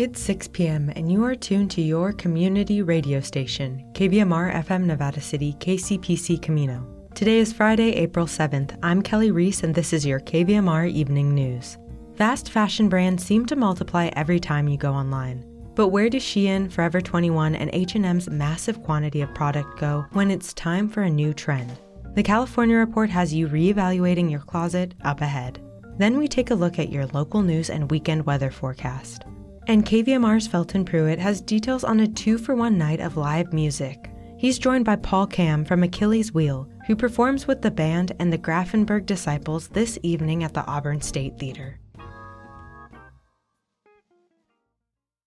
It's 6 p.m., and you are tuned to your community radio station, KVMR FM Nevada City, KCPC Camino. Today is Friday, April 7th. I'm Kelly Reese, and this is your KVMR Evening News. Fast fashion brands seem to multiply every time you go online. But where does Shein, Forever 21, and H&M's massive quantity of product go when it's time for a new trend? The California Report has you reevaluating your closet up ahead. Then we take a look at your local news and weekend weather forecast. And KVMR's Felton Pruitt has details on a two for one night of live music. He's joined by Paul Kamm from Achilles Wheel, who performs with the band and the Grafenburg Disciples this evening at the Auburn State Theater.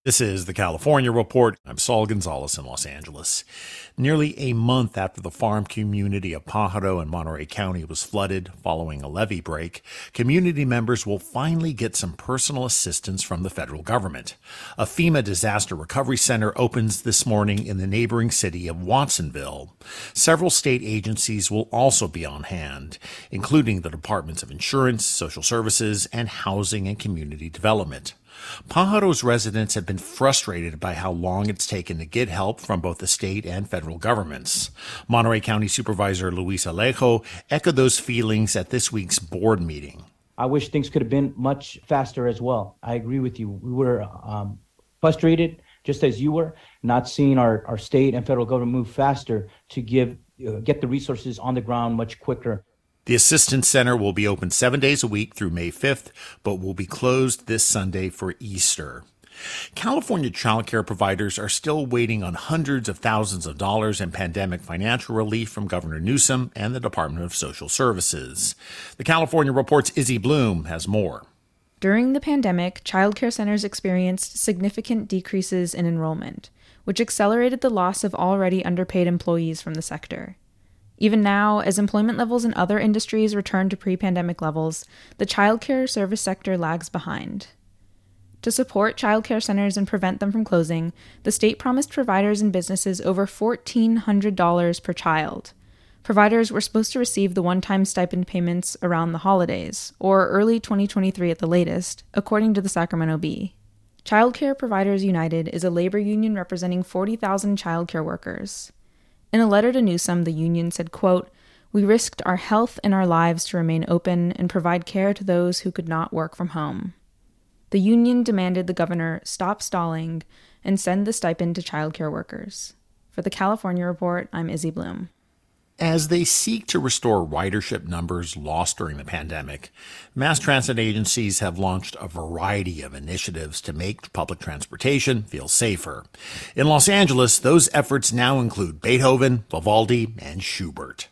This is the California Report. I'm Saul Gonzalez in Los Angeles. Nearly a month after the farm community of Pajaro in Monterey County was flooded following a levee break, community members will finally get some personal assistance from the federal government. A FEMA disaster recovery center opens this morning in the neighboring city of Watsonville. Several state agencies will also be on hand, including the Departments of Insurance, Social Services, and Housing and Community Development. Pajaro's residents have been frustrated by how long it's taken to get help from both the state and federal governments. Monterey County Supervisor Luis Alejo echoed those feelings at this week's board meeting. I wish things could have been much faster as well. I agree with you. We were um, frustrated, just as you were, not seeing our, our state and federal government move faster to give uh, get the resources on the ground much quicker. The Assistance Center will be open seven days a week through May 5th, but will be closed this Sunday for Easter. California child care providers are still waiting on hundreds of thousands of dollars in pandemic financial relief from Governor Newsom and the Department of Social Services. The California Report's Izzy Bloom has more. During the pandemic, child care centers experienced significant decreases in enrollment, which accelerated the loss of already underpaid employees from the sector. Even now, as employment levels in other industries return to pre pandemic levels, the childcare service sector lags behind. To support childcare centers and prevent them from closing, the state promised providers and businesses over $1,400 per child. Providers were supposed to receive the one time stipend payments around the holidays, or early 2023 at the latest, according to the Sacramento Bee. Childcare Providers United is a labor union representing 40,000 childcare workers. In a letter to Newsom, the union said, quote, We risked our health and our lives to remain open and provide care to those who could not work from home. The union demanded the governor stop stalling and send the stipend to childcare workers. For the California Report, I'm Izzy Bloom. As they seek to restore ridership numbers lost during the pandemic, mass transit agencies have launched a variety of initiatives to make public transportation feel safer. In Los Angeles, those efforts now include Beethoven, Vivaldi, and Schubert.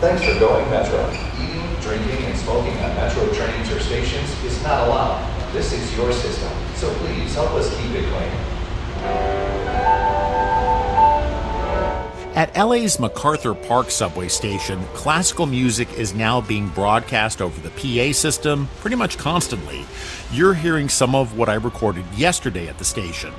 Thanks for going, Metro. Eating, drinking, and smoking at Metro trains or stations is not allowed. This is your system, so please help us keep it clean. At LA's MacArthur Park subway station, classical music is now being broadcast over the PA system pretty much constantly. You're hearing some of what I recorded yesterday at the station.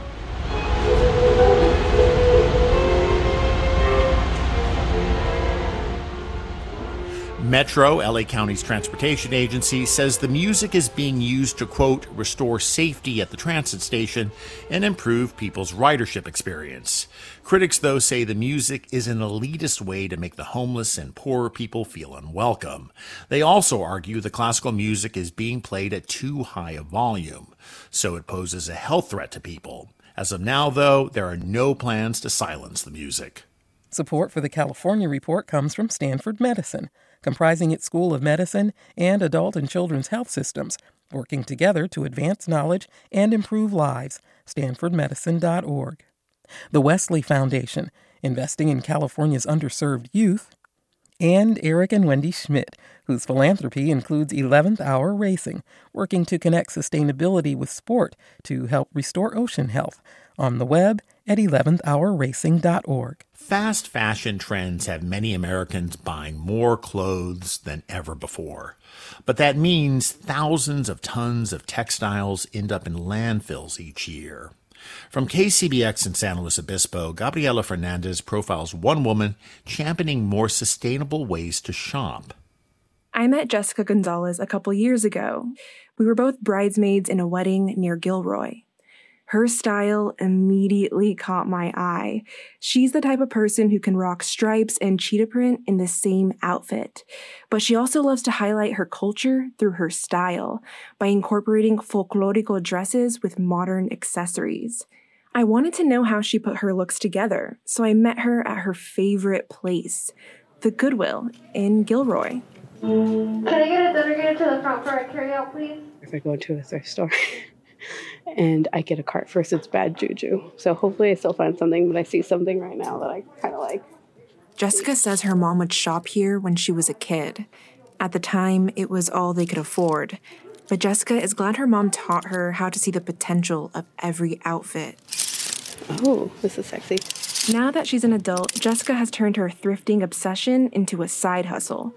Metro, LA County's transportation agency, says the music is being used to, quote, restore safety at the transit station and improve people's ridership experience. Critics, though, say the music is an elitist way to make the homeless and poorer people feel unwelcome. They also argue the classical music is being played at too high a volume, so it poses a health threat to people. As of now, though, there are no plans to silence the music. Support for the California Report comes from Stanford Medicine comprising its School of Medicine and Adult and Children's Health Systems, working together to advance knowledge and improve lives. StanfordMedicine.org. The Wesley Foundation, investing in California's underserved youth. And Eric and Wendy Schmidt, whose philanthropy includes 11th Hour Racing, working to connect sustainability with sport to help restore ocean health on the web at 11thhourracing.org. Fast fashion trends have many Americans buying more clothes than ever before. But that means thousands of tons of textiles end up in landfills each year. From KCBX in San Luis Obispo, Gabriela Fernandez profiles one woman championing more sustainable ways to shop. I met Jessica Gonzalez a couple years ago. We were both bridesmaids in a wedding near Gilroy. Her style immediately caught my eye. She's the type of person who can rock stripes and cheetah print in the same outfit. But she also loves to highlight her culture through her style by incorporating folklorico dresses with modern accessories. I wanted to know how she put her looks together, so I met her at her favorite place, the Goodwill in Gilroy. Can I get a dinner get to the front for a carry out, please? If I go to a thrift store and I get a cart first, it's bad juju. So hopefully I still find something, but I see something right now that I kind of like. Jessica says her mom would shop here when she was a kid. At the time, it was all they could afford. But Jessica is glad her mom taught her how to see the potential of every outfit. Oh, this is sexy. Now that she's an adult, Jessica has turned her thrifting obsession into a side hustle.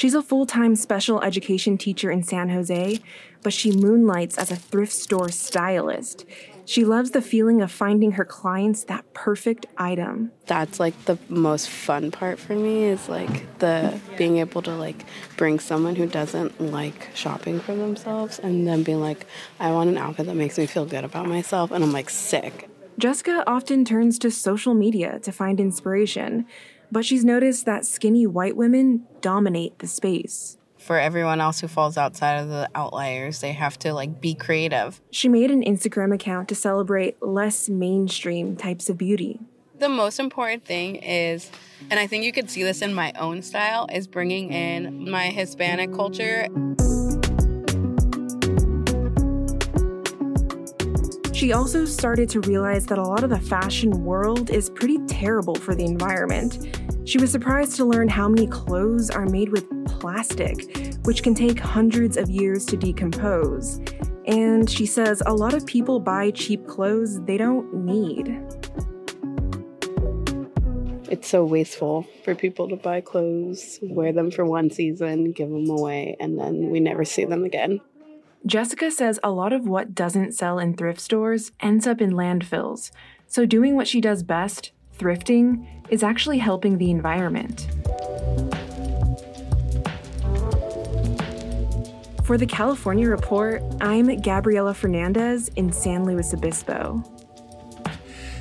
She's a full time special education teacher in San Jose, but she moonlights as a thrift store stylist. She loves the feeling of finding her clients that perfect item. That's like the most fun part for me is like the being able to like bring someone who doesn't like shopping for themselves and then being like, I want an outfit that makes me feel good about myself. And I'm like, sick. Jessica often turns to social media to find inspiration, but she's noticed that skinny white women dominate the space. For everyone else who falls outside of the outliers, they have to like be creative. She made an Instagram account to celebrate less mainstream types of beauty. The most important thing is, and I think you could see this in my own style, is bringing in my Hispanic culture. She also started to realize that a lot of the fashion world is pretty terrible for the environment. She was surprised to learn how many clothes are made with plastic, which can take hundreds of years to decompose. And she says a lot of people buy cheap clothes they don't need. It's so wasteful for people to buy clothes, wear them for one season, give them away, and then we never see them again. Jessica says a lot of what doesn't sell in thrift stores ends up in landfills. So, doing what she does best, thrifting, is actually helping the environment. For the California Report, I'm Gabriela Fernandez in San Luis Obispo.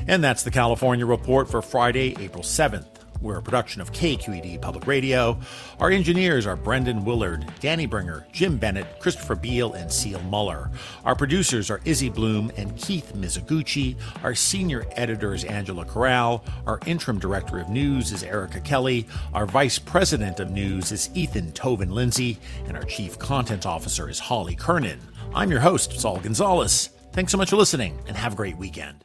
And that's the California Report for Friday, April 7th. We're a production of KQED Public Radio. Our engineers are Brendan Willard, Danny Bringer, Jim Bennett, Christopher Beal, and Seal Muller. Our producers are Izzy Bloom and Keith Mizuguchi. Our senior editor is Angela Corral. Our interim director of news is Erica Kelly. Our vice president of news is Ethan Toven Lindsey. And our chief content officer is Holly Kernan. I'm your host, Saul Gonzalez. Thanks so much for listening and have a great weekend.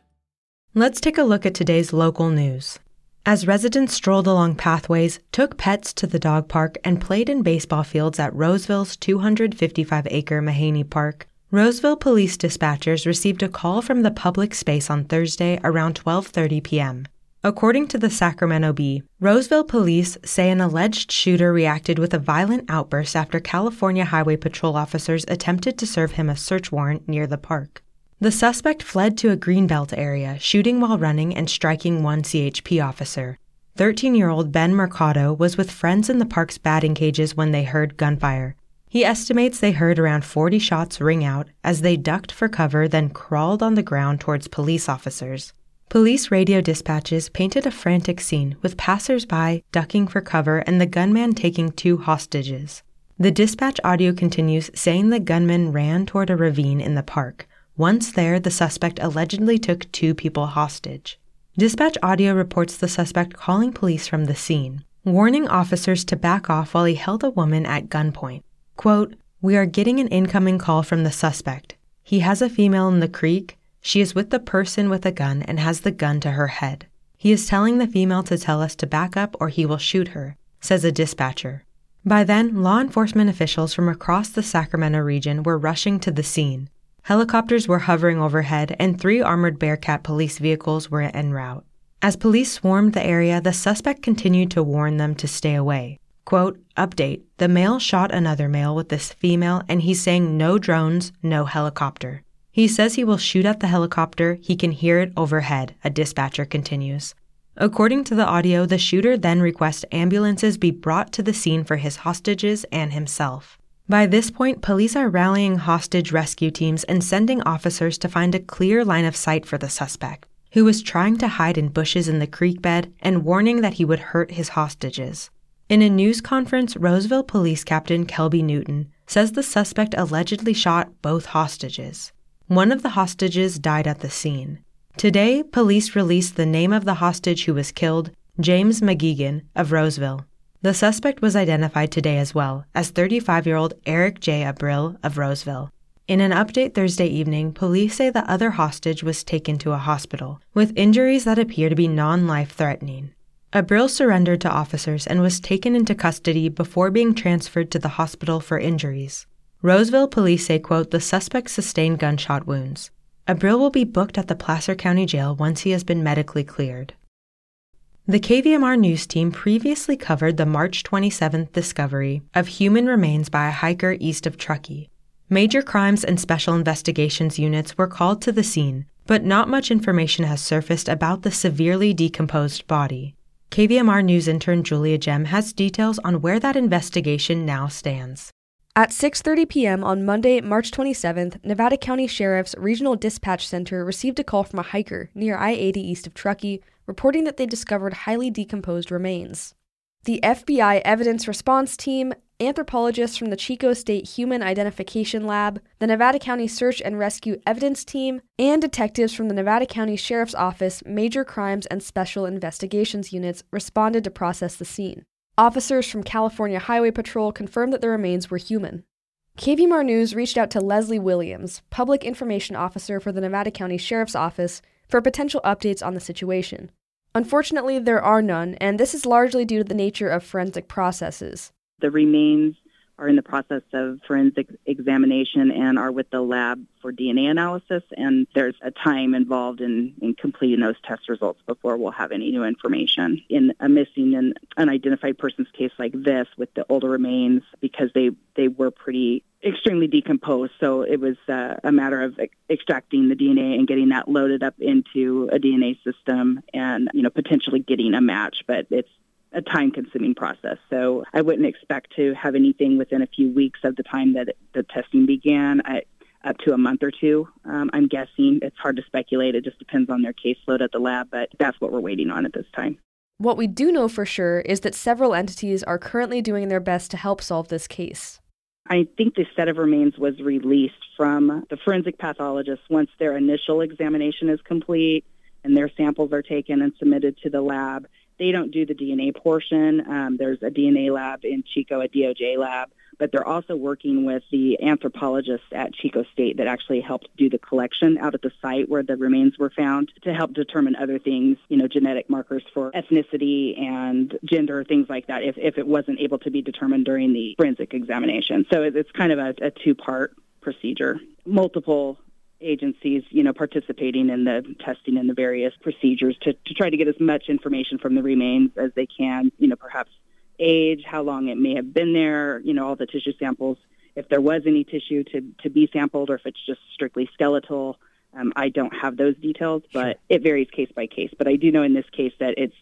Let's take a look at today's local news. As residents strolled along pathways, took pets to the dog park, and played in baseball fields at Roseville's 255 acre Mahany Park, Roseville police dispatchers received a call from the public space on Thursday around 12:30 p.m. According to the Sacramento Bee, Roseville police say an alleged shooter reacted with a violent outburst after California Highway Patrol officers attempted to serve him a search warrant near the park. The suspect fled to a greenbelt area, shooting while running and striking one CHP officer. 13 year old Ben Mercado was with friends in the park's batting cages when they heard gunfire. He estimates they heard around 40 shots ring out as they ducked for cover, then crawled on the ground towards police officers. Police radio dispatches painted a frantic scene with passersby ducking for cover and the gunman taking two hostages. The dispatch audio continues saying the gunman ran toward a ravine in the park. Once there, the suspect allegedly took two people hostage. Dispatch audio reports the suspect calling police from the scene, warning officers to back off while he held a woman at gunpoint. Quote, We are getting an incoming call from the suspect. He has a female in the creek. She is with the person with a gun and has the gun to her head. He is telling the female to tell us to back up or he will shoot her, says a dispatcher. By then, law enforcement officials from across the Sacramento region were rushing to the scene. Helicopters were hovering overhead, and three armored Bearcat police vehicles were en route. As police swarmed the area, the suspect continued to warn them to stay away. Quote, Update The male shot another male with this female, and he's saying no drones, no helicopter. He says he will shoot at the helicopter. He can hear it overhead, a dispatcher continues. According to the audio, the shooter then requests ambulances be brought to the scene for his hostages and himself. By this point, police are rallying hostage rescue teams and sending officers to find a clear line of sight for the suspect, who was trying to hide in bushes in the creek bed and warning that he would hurt his hostages. In a news conference, Roseville Police Captain Kelby Newton says the suspect allegedly shot both hostages. One of the hostages died at the scene. Today, police released the name of the hostage who was killed, James McGeegan of Roseville. The suspect was identified today as well as 35 year old Eric J. Abril of Roseville. In an update Thursday evening, police say the other hostage was taken to a hospital with injuries that appear to be non life threatening. Abril surrendered to officers and was taken into custody before being transferred to the hospital for injuries. Roseville police say, quote, the suspect sustained gunshot wounds. Abril will be booked at the Placer County Jail once he has been medically cleared. The KVMR news team previously covered the March 27th discovery of human remains by a hiker east of Truckee. Major crimes and special investigations units were called to the scene, but not much information has surfaced about the severely decomposed body. KVMR News intern Julia Gem has details on where that investigation now stands. At 6:30 p.m. on Monday, March 27th, Nevada County Sheriff's Regional Dispatch Center received a call from a hiker near I-80 east of Truckee, reporting that they discovered highly decomposed remains. The FBI Evidence Response Team, anthropologists from the Chico State Human Identification Lab, the Nevada County Search and Rescue Evidence Team, and detectives from the Nevada County Sheriff's Office Major Crimes and Special Investigations Units responded to process the scene. Officers from California Highway Patrol confirmed that the remains were human. KVMR News reached out to Leslie Williams, Public Information Officer for the Nevada County Sheriff's Office, for potential updates on the situation. Unfortunately, there are none, and this is largely due to the nature of forensic processes. The remains are in the process of forensic examination and are with the lab for DNA analysis. And there's a time involved in, in completing those test results before we'll have any new information. In a missing and unidentified person's case like this with the older remains, because they, they were pretty extremely decomposed. So it was uh, a matter of extracting the DNA and getting that loaded up into a DNA system and, you know, potentially getting a match. But it's a time consuming process. So I wouldn't expect to have anything within a few weeks of the time that the testing began. I, up to a month or two, um, I'm guessing. It's hard to speculate. It just depends on their caseload at the lab, but that's what we're waiting on at this time. What we do know for sure is that several entities are currently doing their best to help solve this case. I think the set of remains was released from the forensic pathologist once their initial examination is complete and their samples are taken and submitted to the lab they don't do the DNA portion. Um, there's a DNA lab in Chico, a DOJ lab, but they're also working with the anthropologists at Chico State that actually helped do the collection out at the site where the remains were found to help determine other things, you know, genetic markers for ethnicity and gender, things like that, if, if it wasn't able to be determined during the forensic examination. So it's kind of a, a two-part procedure. Multiple agencies, you know, participating in the testing and the various procedures to, to try to get as much information from the remains as they can, you know, perhaps age, how long it may have been there, you know, all the tissue samples, if there was any tissue to, to be sampled or if it's just strictly skeletal. Um, I don't have those details, but it varies case by case. But I do know in this case that it's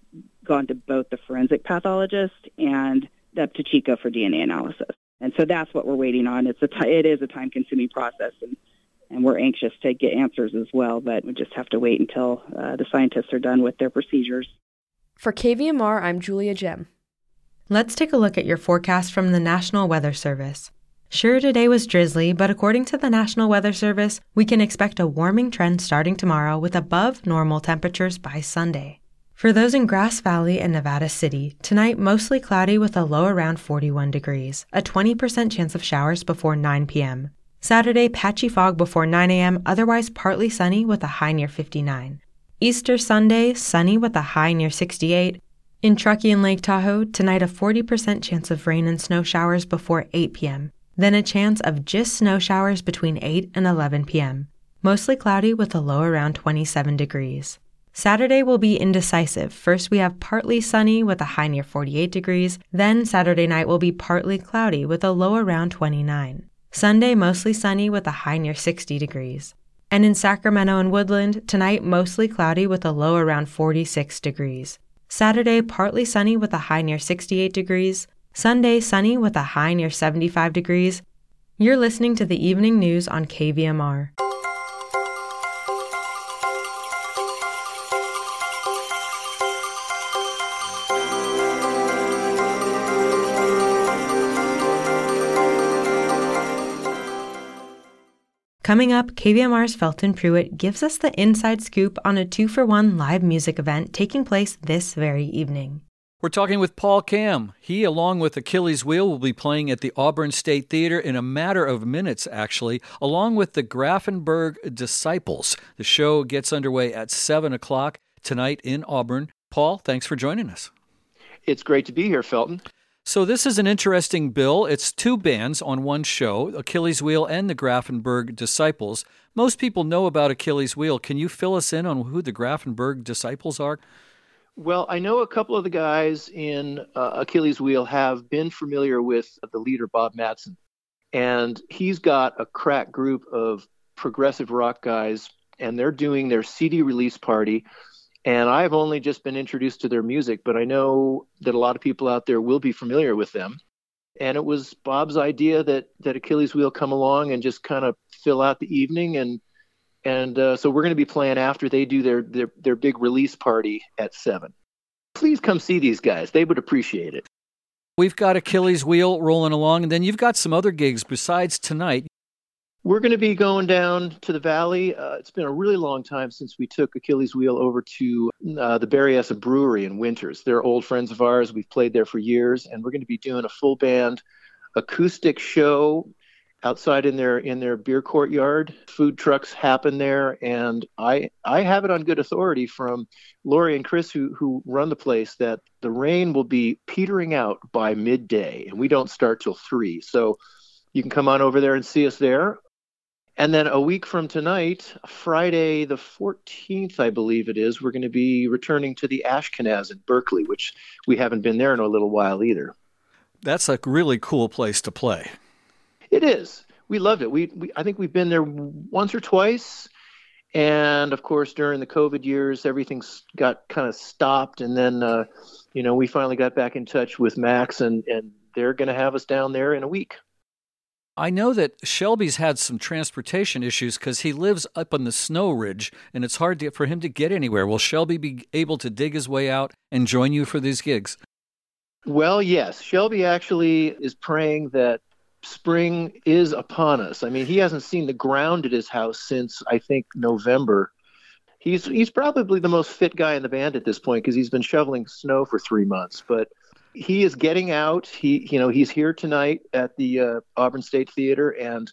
gone to both the forensic pathologist and up to Chico for DNA analysis. And so that's what we're waiting on. It's a t- it is a time consuming process, and and we're anxious to get answers as well, but we just have to wait until uh, the scientists are done with their procedures. For KVMR, I'm Julia Gem. Let's take a look at your forecast from the National Weather Service. Sure, today was drizzly, but according to the National Weather Service, we can expect a warming trend starting tomorrow with above normal temperatures by Sunday. For those in Grass Valley and Nevada City, tonight mostly cloudy with a low around 41 degrees, a 20% chance of showers before 9 p.m. Saturday, patchy fog before 9 a.m., otherwise partly sunny with a high near 59. Easter Sunday, sunny with a high near 68. In Truckee and Lake Tahoe, tonight a 40% chance of rain and snow showers before 8 p.m., then a chance of just snow showers between 8 and 11 p.m. Mostly cloudy with a low around 27 degrees. Saturday will be indecisive. First, we have partly sunny with a high near 48 degrees. Then, Saturday night will be partly cloudy with a low around 29. Sunday, mostly sunny with a high near 60 degrees. And in Sacramento and Woodland, tonight, mostly cloudy with a low around 46 degrees. Saturday, partly sunny with a high near 68 degrees. Sunday, sunny with a high near 75 degrees. You're listening to the evening news on KVMR. Coming up, KVMR's Felton Pruitt gives us the inside scoop on a two for one live music event taking place this very evening. We're talking with Paul Kamm. He, along with Achilles Wheel, will be playing at the Auburn State Theater in a matter of minutes, actually, along with the Grafenburg Disciples. The show gets underway at 7 o'clock tonight in Auburn. Paul, thanks for joining us. It's great to be here, Felton. So this is an interesting bill. It's two bands on one show, Achilles Wheel and the Grafenburg Disciples. Most people know about Achilles Wheel. Can you fill us in on who the Grafenburg Disciples are? Well, I know a couple of the guys in uh, Achilles Wheel have been familiar with the leader Bob Matson, and he's got a crack group of progressive rock guys, and they're doing their CD release party and I've only just been introduced to their music, but I know that a lot of people out there will be familiar with them. And it was Bob's idea that that Achilles Wheel come along and just kind of fill out the evening, and and uh, so we're going to be playing after they do their, their their big release party at seven. Please come see these guys; they would appreciate it. We've got Achilles Wheel rolling along, and then you've got some other gigs besides tonight. We're going to be going down to the valley. Uh, it's been a really long time since we took Achilles Wheel over to uh, the Berryessa Brewery in Winters. They're old friends of ours. We've played there for years, and we're going to be doing a full band acoustic show outside in their in their beer courtyard. Food trucks happen there, and I I have it on good authority from Lori and Chris who who run the place that the rain will be petering out by midday, and we don't start till three. So you can come on over there and see us there. And then a week from tonight, Friday the 14th, I believe it is, we're going to be returning to the Ashkenaz in Berkeley, which we haven't been there in a little while either. That's a really cool place to play. It is. We love it. We, we I think we've been there once or twice. And of course, during the COVID years, everything's got kind of stopped. And then, uh, you know, we finally got back in touch with Max, and, and they're going to have us down there in a week. I know that Shelby's had some transportation issues because he lives up on the snow ridge and it's hard to, for him to get anywhere. Will Shelby be able to dig his way out and join you for these gigs? Well, yes. Shelby actually is praying that spring is upon us. I mean, he hasn't seen the ground at his house since I think November. He's he's probably the most fit guy in the band at this point because he's been shoveling snow for three months. But he is getting out. He, you know, he's here tonight at the uh, Auburn State Theater, and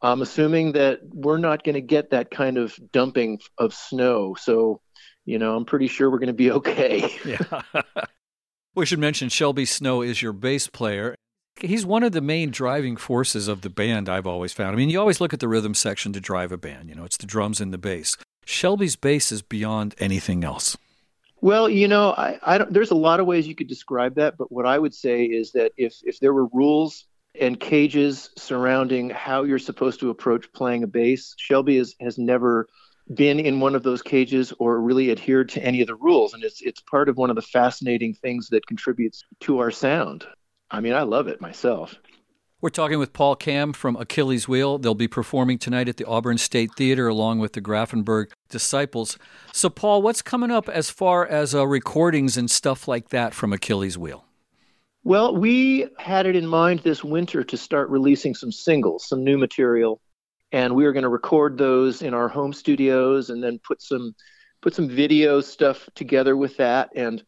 I'm assuming that we're not going to get that kind of dumping of snow. So, you know, I'm pretty sure we're going to be okay. yeah. we should mention Shelby Snow is your bass player. He's one of the main driving forces of the band, I've always found. I mean, you always look at the rhythm section to drive a band, you know, it's the drums and the bass. Shelby's bass is beyond anything else. Well, you know, I, I don't, there's a lot of ways you could describe that, but what I would say is that if if there were rules and cages surrounding how you're supposed to approach playing a bass, Shelby has, has never been in one of those cages or really adhered to any of the rules, and it's it's part of one of the fascinating things that contributes to our sound. I mean, I love it myself. We're talking with Paul Kamm from Achilles Wheel. They'll be performing tonight at the Auburn State Theater along with the Grafenburg Disciples. So, Paul, what's coming up as far as uh, recordings and stuff like that from Achilles Wheel? Well, we had it in mind this winter to start releasing some singles, some new material, and we were going to record those in our home studios and then put some put some video stuff together with that and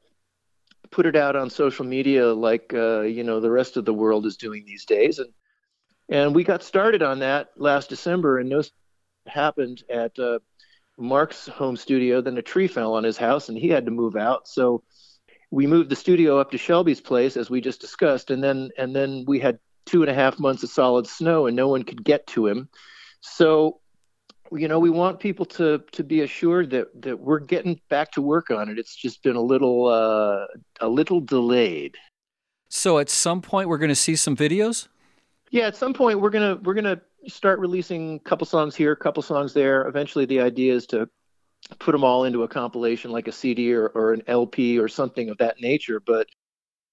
put it out on social media like uh, you know the rest of the world is doing these days, and and we got started on that last December, and no happened at uh, Mark's home studio. Then a tree fell on his house, and he had to move out. So we moved the studio up to Shelby's place, as we just discussed, and then and then we had two and a half months of solid snow, and no one could get to him. So you know, we want people to to be assured that that we're getting back to work on it. It's just been a little uh, a little delayed. So at some point, we're going to see some videos. Yeah, at some point we're gonna we're gonna start releasing a couple songs here, a couple songs there. Eventually, the idea is to put them all into a compilation, like a CD or, or an LP or something of that nature. But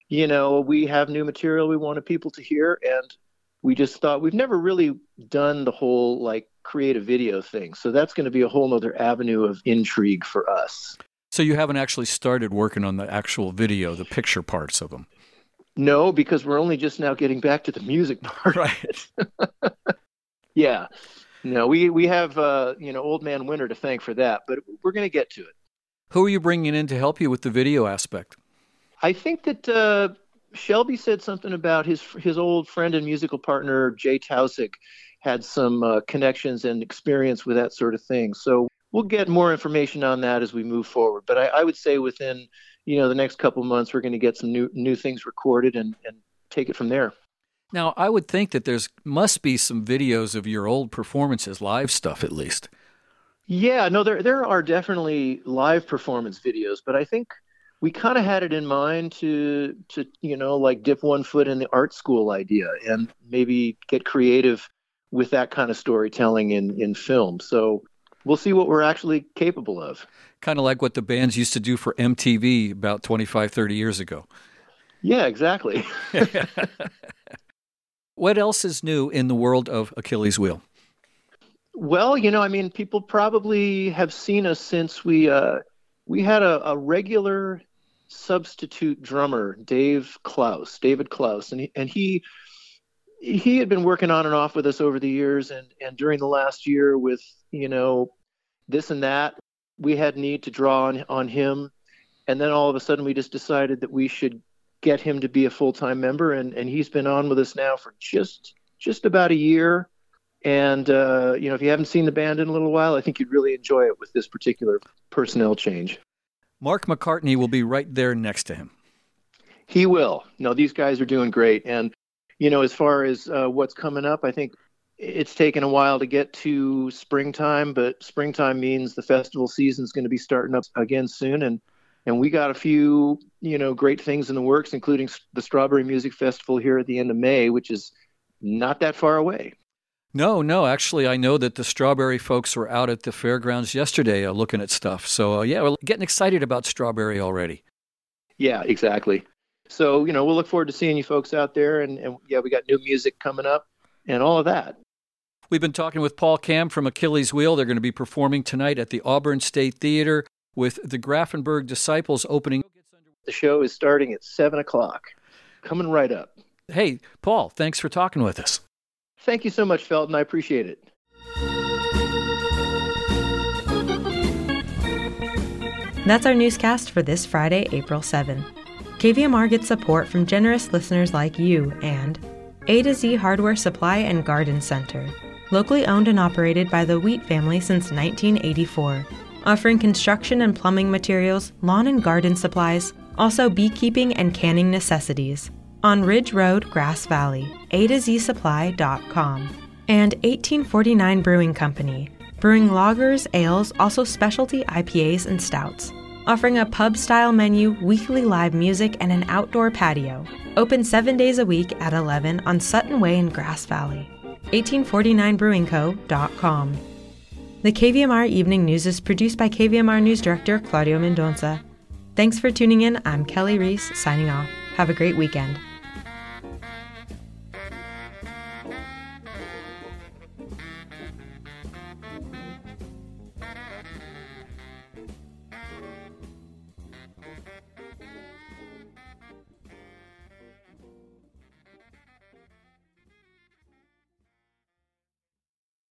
you know, we have new material we wanted people to hear, and we just thought we've never really done the whole like create a video thing. So that's going to be a whole other avenue of intrigue for us. So you haven't actually started working on the actual video, the picture parts of them? No, because we're only just now getting back to the music part. Right. yeah. No, we we have uh, you know Old Man Winter to thank for that, but we're going to get to it. Who are you bringing in to help you with the video aspect? I think that uh, Shelby said something about his his old friend and musical partner Jay Taussig had some uh, connections and experience with that sort of thing. So we'll get more information on that as we move forward. But I, I would say within you know the next couple months we're going to get some new new things recorded and and take it from there. Now I would think that there's must be some videos of your old performances, live stuff at least. Yeah, no, there there are definitely live performance videos, but I think we kind of had it in mind to to you know like dip one foot in the art school idea and maybe get creative with that kind of storytelling in in film. So we'll see what we're actually capable of. Kind of like what the bands used to do for MTV about 25, 30 years ago. Yeah, exactly. what else is new in the world of Achilles Wheel? Well, you know, I mean, people probably have seen us since we uh, we had a, a regular substitute drummer, Dave Klaus, David Klaus, and he, and he he had been working on and off with us over the years, and and during the last year with you know this and that, we had need to draw on on him, and then all of a sudden we just decided that we should get him to be a full time member, and and he's been on with us now for just just about a year. And uh, you know, if you haven't seen the band in a little while, I think you'd really enjoy it with this particular personnel change. Mark McCartney will be right there next to him. He will. No, these guys are doing great, and you know, as far as uh, what's coming up, I think it's taken a while to get to springtime, but springtime means the festival season is going to be starting up again soon, and and we got a few you know great things in the works, including the Strawberry Music Festival here at the end of May, which is not that far away. No, no. Actually, I know that the strawberry folks were out at the fairgrounds yesterday uh, looking at stuff. So, uh, yeah, we're getting excited about strawberry already. Yeah, exactly. So, you know, we'll look forward to seeing you folks out there. And, and yeah, we got new music coming up and all of that. We've been talking with Paul Kamm from Achilles Wheel. They're going to be performing tonight at the Auburn State Theater with the Grafenburg Disciples opening. The show is starting at 7 o'clock. Coming right up. Hey, Paul, thanks for talking with us. Thank you so much, Felton. I appreciate it. That's our newscast for this Friday, April 7. KVMR gets support from generous listeners like you and A to Z Hardware Supply and Garden Center, locally owned and operated by the Wheat family since 1984, offering construction and plumbing materials, lawn and garden supplies, also beekeeping and canning necessities on Ridge Road, Grass Valley, A to Z Supply.com, and 1849 Brewing Company, brewing lagers, ales, also specialty IPAs and stouts. Offering a pub style menu, weekly live music, and an outdoor patio. Open seven days a week at 11 on Sutton Way in Grass Valley. 1849brewingco.com. The KVMR Evening News is produced by KVMR News Director Claudio Mendonça. Thanks for tuning in. I'm Kelly Reese, signing off. Have a great weekend.